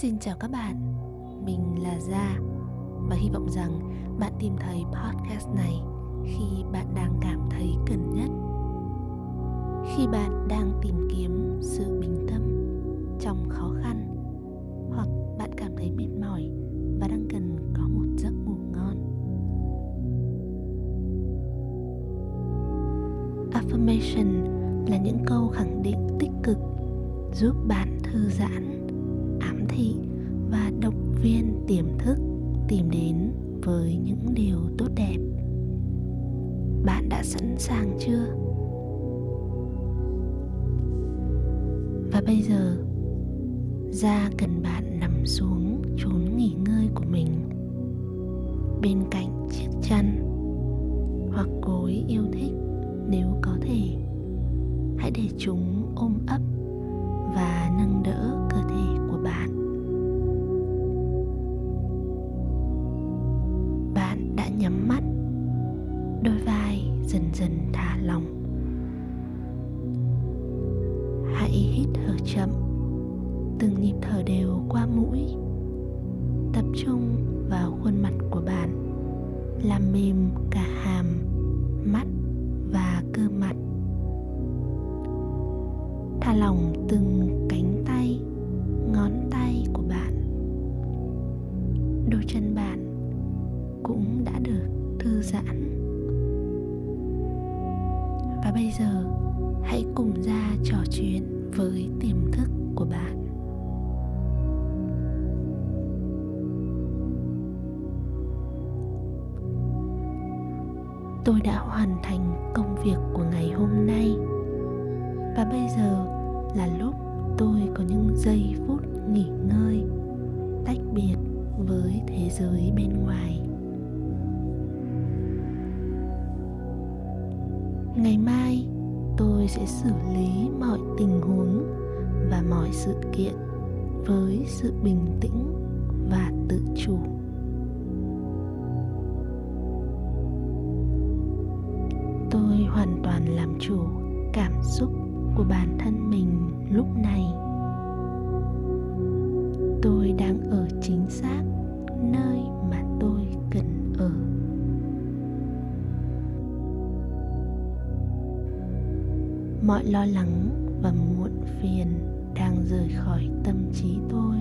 Xin chào các bạn, mình là Gia và hy vọng rằng bạn tìm thấy podcast này khi bạn đang cảm thấy cần nhất. Khi bạn đang tìm kiếm sự bình tâm trong khó khăn hoặc bạn cảm thấy mệt mỏi và đang cần có một giấc ngủ ngon. Affirmation là những câu khẳng định tích cực giúp bạn thư giãn thị và động viên tiềm thức tìm đến với những điều tốt đẹp. Bạn đã sẵn sàng chưa? Và bây giờ ra cần bạn nằm xuống chốn nghỉ ngơi của mình. Bên cạnh mũi tập trung vào khuôn mặt của bạn làm mềm cả hai. Và bây giờ là lúc tôi có những giây phút nghỉ ngơi, tách biệt với thế giới bên ngoài. Ngày mai tôi sẽ xử lý mọi tình huống và mọi sự kiện với sự bình tĩnh và tự chủ. Tôi hoàn toàn làm chủ cảm xúc của bản thân mình lúc này. Tôi đang ở chính xác nơi mà tôi cần ở. Mọi lo lắng và muộn phiền đang rời khỏi tâm trí tôi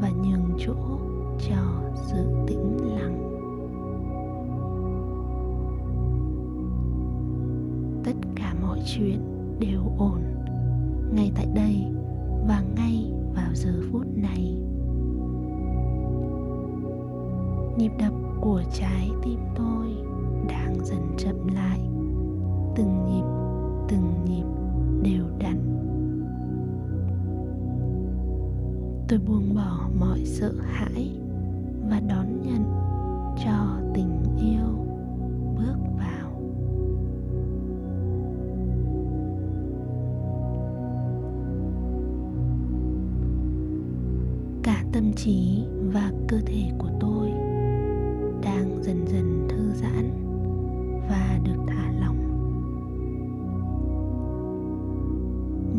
và nhường chỗ cho sự tĩnh lặng. Tất cả mọi chuyện đều ổn ngay tại đây và ngay vào giờ phút này. Nhịp đập của trái tim tôi đang dần chậm lại. Từng nhịp từng nhịp đều đặn. Tôi buông bỏ mọi sợ hãi và đón nhận cho tình yêu bước vào. Tâm trí và cơ thể của tôi đang dần dần thư giãn và được thả lỏng.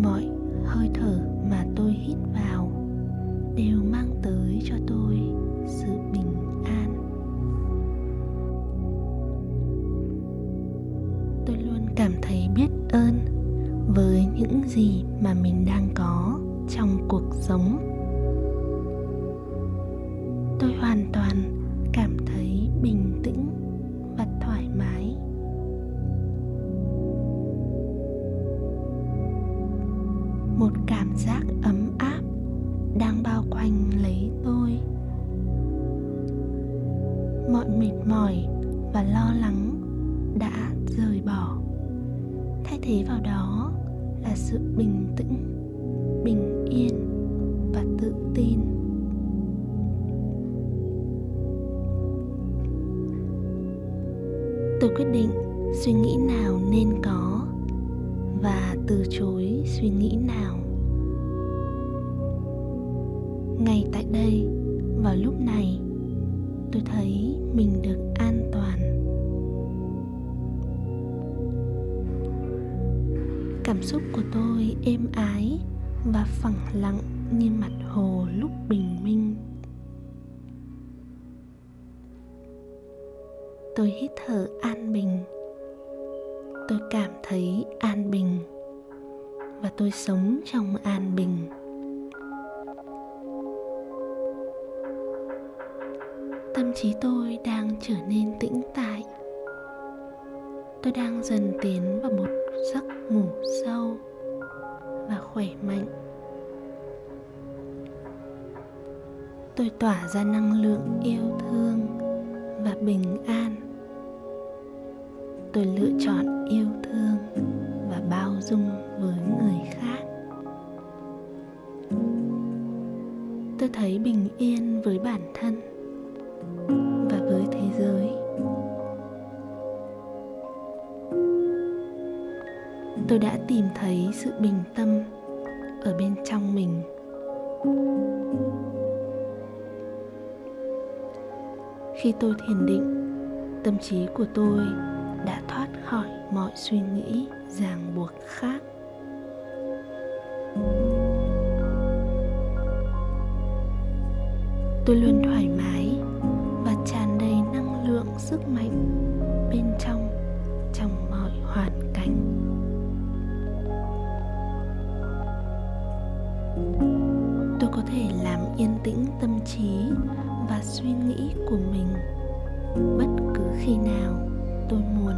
Mọi hơi thở mà tôi hít vào đều mang tới cho tôi sự bình an. Tôi luôn cảm thấy biết ơn với những gì mà mình đang có trong cuộc sống tôi hoàn toàn. Tôi quyết định suy nghĩ nào nên có và từ chối suy nghĩ nào. Ngay tại đây, vào lúc này, tôi thấy mình được an toàn. Cảm xúc của tôi êm ái và phẳng lặng như mặt hồ lúc bình minh. Tôi hít thở an bình. Tôi cảm thấy an bình và tôi sống trong an bình. Tâm trí tôi đang trở nên tĩnh tại. Tôi đang dần tiến vào một giấc ngủ sâu và khỏe mạnh. Tôi tỏa ra năng lượng yêu thương và bình an tôi lựa chọn yêu thương và bao dung với người khác. Tôi thấy bình yên với bản thân và với thế giới. Tôi đã tìm thấy sự bình tâm ở bên trong mình. Khi tôi thiền định, tâm trí của tôi đã thoát khỏi mọi suy nghĩ ràng buộc khác. Tôi luôn thoải mái và tràn đầy năng lượng sức mạnh bên trong trong mọi hoàn cảnh. Tôi có thể làm yên tĩnh tâm trí và suy nghĩ của mình bất cứ khi nào tôi muốn.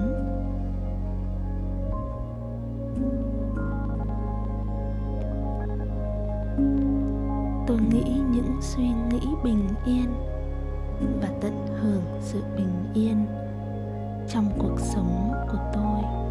Tôi nghĩ những suy nghĩ bình yên và tận hưởng sự bình yên trong cuộc sống của tôi.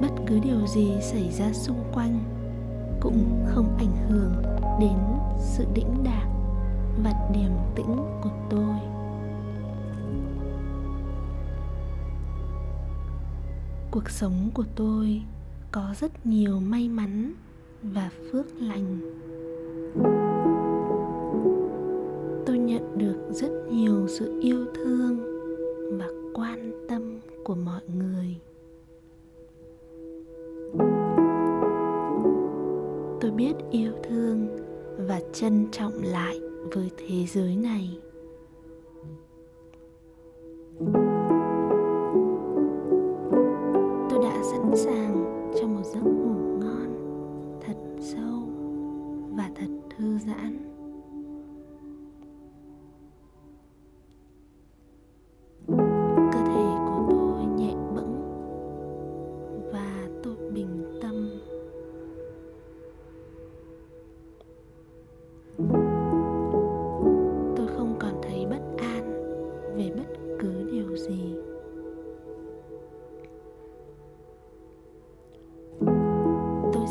Bất cứ điều gì xảy ra xung quanh cũng không ảnh hưởng đến sự đĩnh đạc và điềm tĩnh của tôi. Cuộc sống của tôi có rất nhiều may mắn và phước lành. Tôi nhận được rất nhiều sự yêu thương của mọi người. Tôi biết yêu thương và trân trọng lại với thế giới này.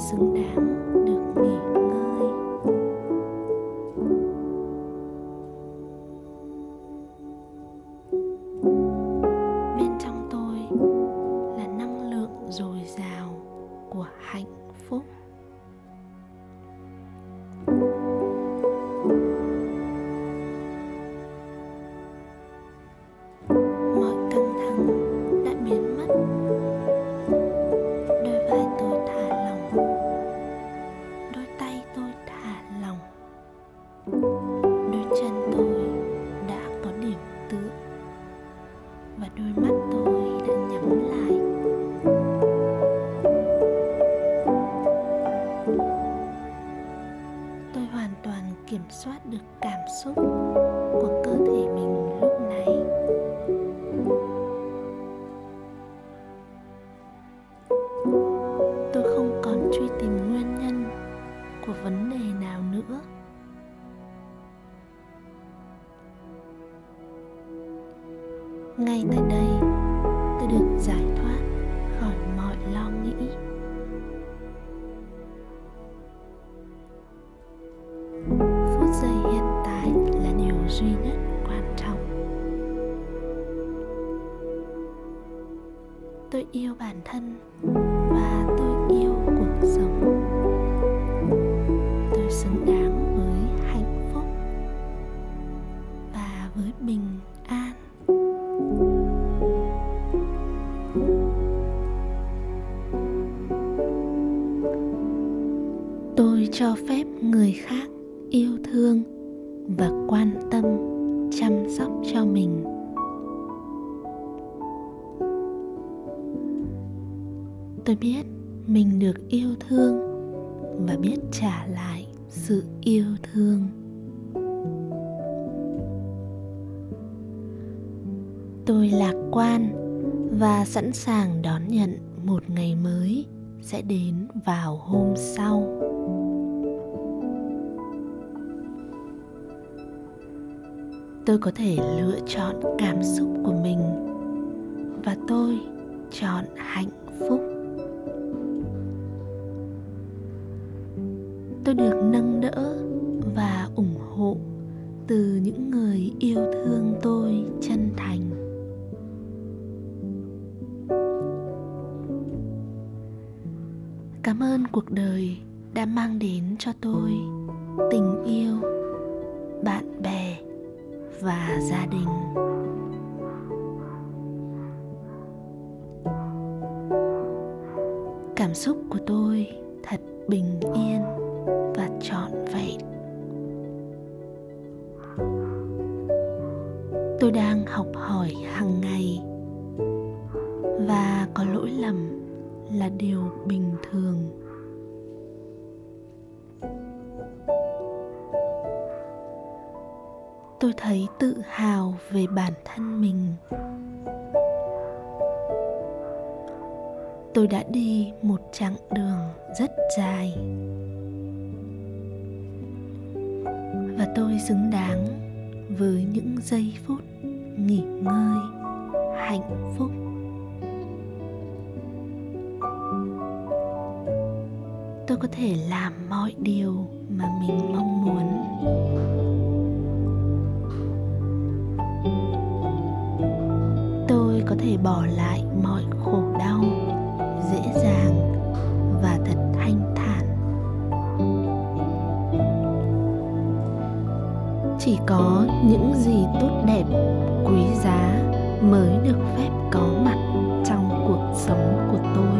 Xứng đáng. Và đôi mắt tôi đã nhắm lại. Tôi hoàn toàn kiểm soát được cảm xúc. Duy nhất quan trọng. Tôi yêu bản thân. Tôi biết mình được yêu thương và biết trả lại sự yêu thương. Tôi lạc quan và sẵn sàng đón nhận một ngày mới sẽ đến vào hôm sau. Tôi có thể lựa chọn cảm xúc của mình và tôi chọn hạnh phúc. Tôi được nâng đỡ và ủng hộ từ những người yêu thương tôi chân thành. Cảm ơn cuộc đời đã mang đến cho tôi tình yêu, bạn bè và gia đình. Cảm xúc của tôi thật bình yên. Tôi đang học hỏi hàng ngày. Và có lỗi lầm là điều bình thường. Tôi thấy tự hào về bản thân mình. Tôi đã đi một chặng đường rất dài. Và tôi xứng đáng với những giây phút nghỉ ngơi hạnh phúc. Tôi có thể làm mọi điều mà mình mong muốn. Tôi có thể bỏ lại mọi khổ đau dễ dàng. Chỉ có những gì tốt đẹp quý giá mới được phép có mặt trong cuộc sống của tôi.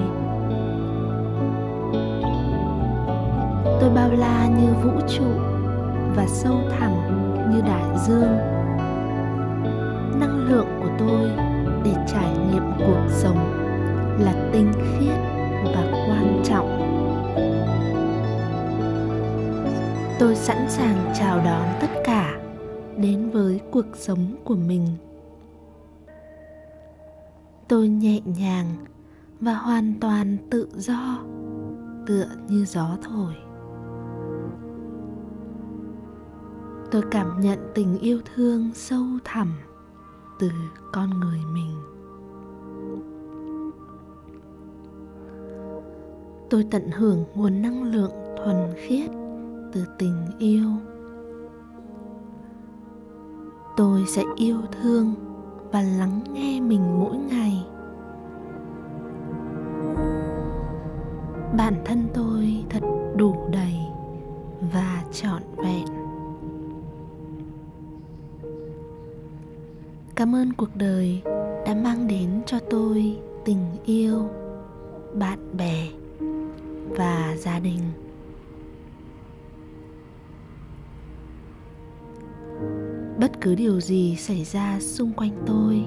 Tôi bao la như vũ trụ và sâu thẳm như đại dương. Năng lượng của tôi để trải nghiệm cuộc sống là tinh khiết và quan trọng. Tôi sẵn sàng chào đón tất đến với cuộc sống của mình. Tôi nhẹ nhàng và hoàn toàn tự do, tựa như gió thổi. Tôi cảm nhận tình yêu thương sâu thẳm từ con người mình. Tôi tận hưởng nguồn năng lượng thuần khiết từ tình yêu tôi sẽ yêu thương và lắng nghe mình mỗi ngày. Bản thân tôi thật đủ đầy và trọn vẹn. Cảm ơn cuộc đời đã mang đến cho tôi tình yêu, bạn bè và gia đình. Bất cứ điều gì xảy ra xung quanh tôi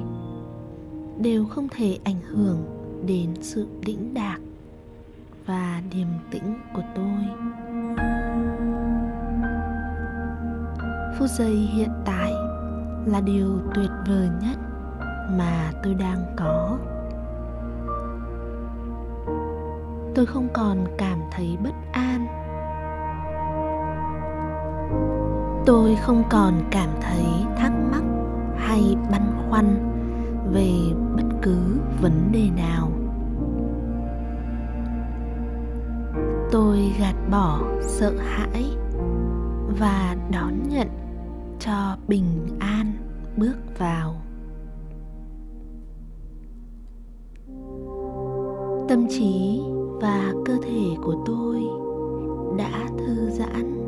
đều không thể ảnh hưởng đến sự đĩnh đạc và điềm tĩnh của tôi. Phút giây hiện tại là điều tuyệt vời nhất mà tôi đang có. Tôi không còn cảm thấy bất an tôi không còn cảm thấy thắc mắc hay băn khoăn về bất cứ vấn đề nào. Tôi gạt bỏ sợ hãi và đón nhận cho bình an bước vào. Tâm trí và cơ thể của tôi đã thư giãn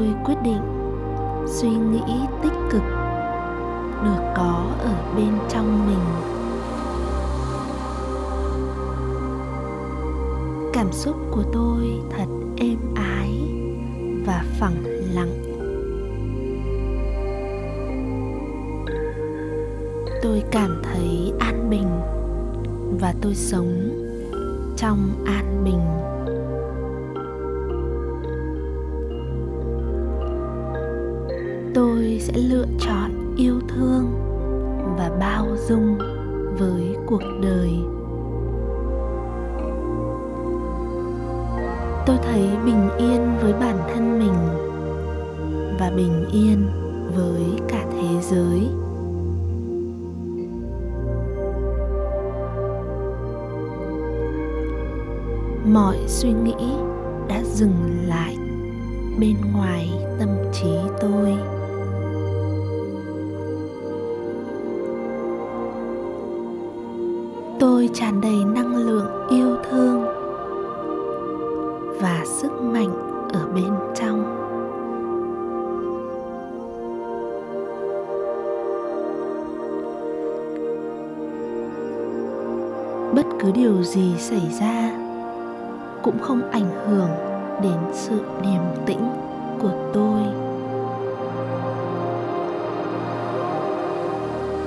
tôi quyết định suy nghĩ tích cực được có ở bên trong mình. Cảm xúc của tôi thật êm ái và phẳng lặng. Tôi cảm thấy an bình và tôi sống trong an bình. Tôi sẽ lựa chọn yêu thương và bao dung với cuộc đời. Tôi thấy bình yên với bản thân mình và bình yên với cả thế giới. Mọi suy nghĩ đã dừng lại bên ngoài tâm trí tôi. Tôi tràn đầy năng lượng yêu thương và sức mạnh ở bên trong. Bất cứ điều gì xảy ra cũng không ảnh hưởng đến sự điềm tĩnh của tôi.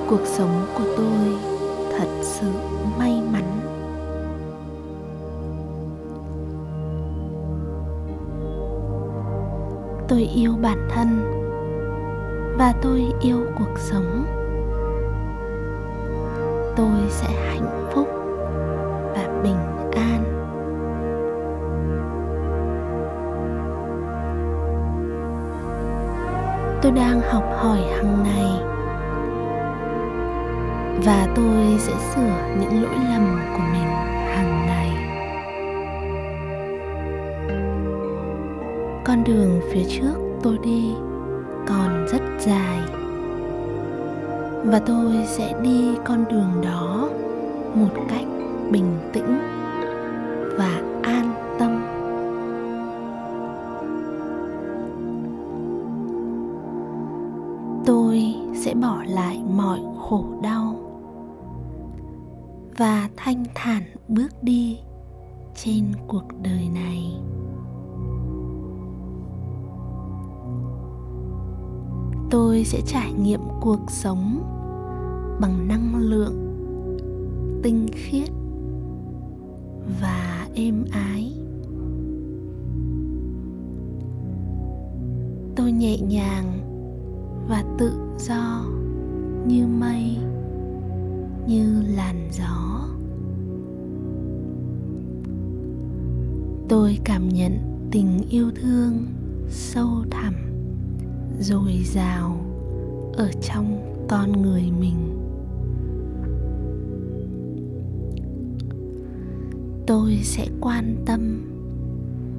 Cuộc sống của tôi tôi yêu bản thân và tôi yêu cuộc sống. Tôi sẽ hạnh phúc và bình an. Tôi đang học hỏi hàng ngày và tôi sẽ sửa những lỗi lầm của mình hàng ngày. Con đường phía trước tôi đi còn rất dài. Và tôi sẽ đi con đường đó một cách bình tĩnh và sẽ trải nghiệm cuộc sống bằng năng lượng, tinh khiết và êm ái. Tôi nhẹ nhàng và tự do như mây, như làn gió. Tôi cảm nhận tình yêu thương sâu thẳm, dồi dào ở trong con người mình. Tôi sẽ quan tâm,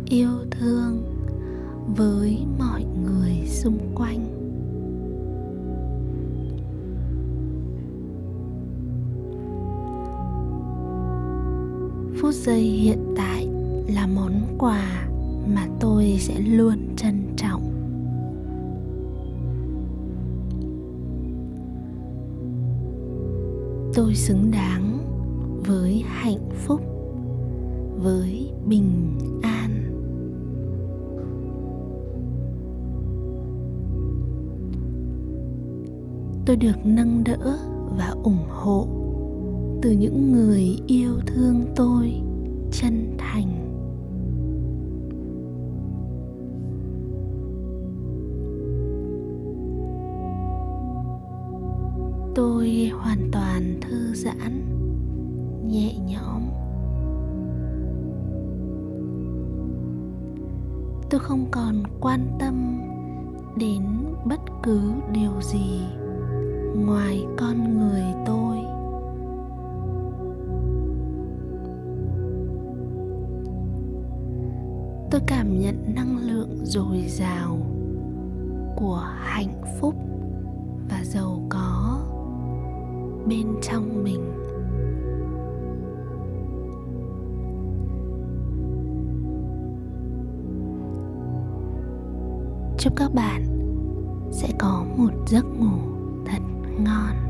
yêu thương với mọi người xung quanh. Phút giây hiện tại là món quà mà tôi sẽ luôn trân trọng. Tôi xứng đáng với hạnh phúc, với bình an. Tôi được nâng đỡ và ủng hộ từ những người yêu thương tôi chân thành. Tôi hoàn toàn thư giãn, nhẹ nhõm. Tôi không còn quan tâm đến bất cứ điều gì ngoài con người tôi. Tôi cảm nhận năng lượng dồi dào của hạnh phúc và giàu chúc các bạn sẽ có một giấc ngủ thật ngon.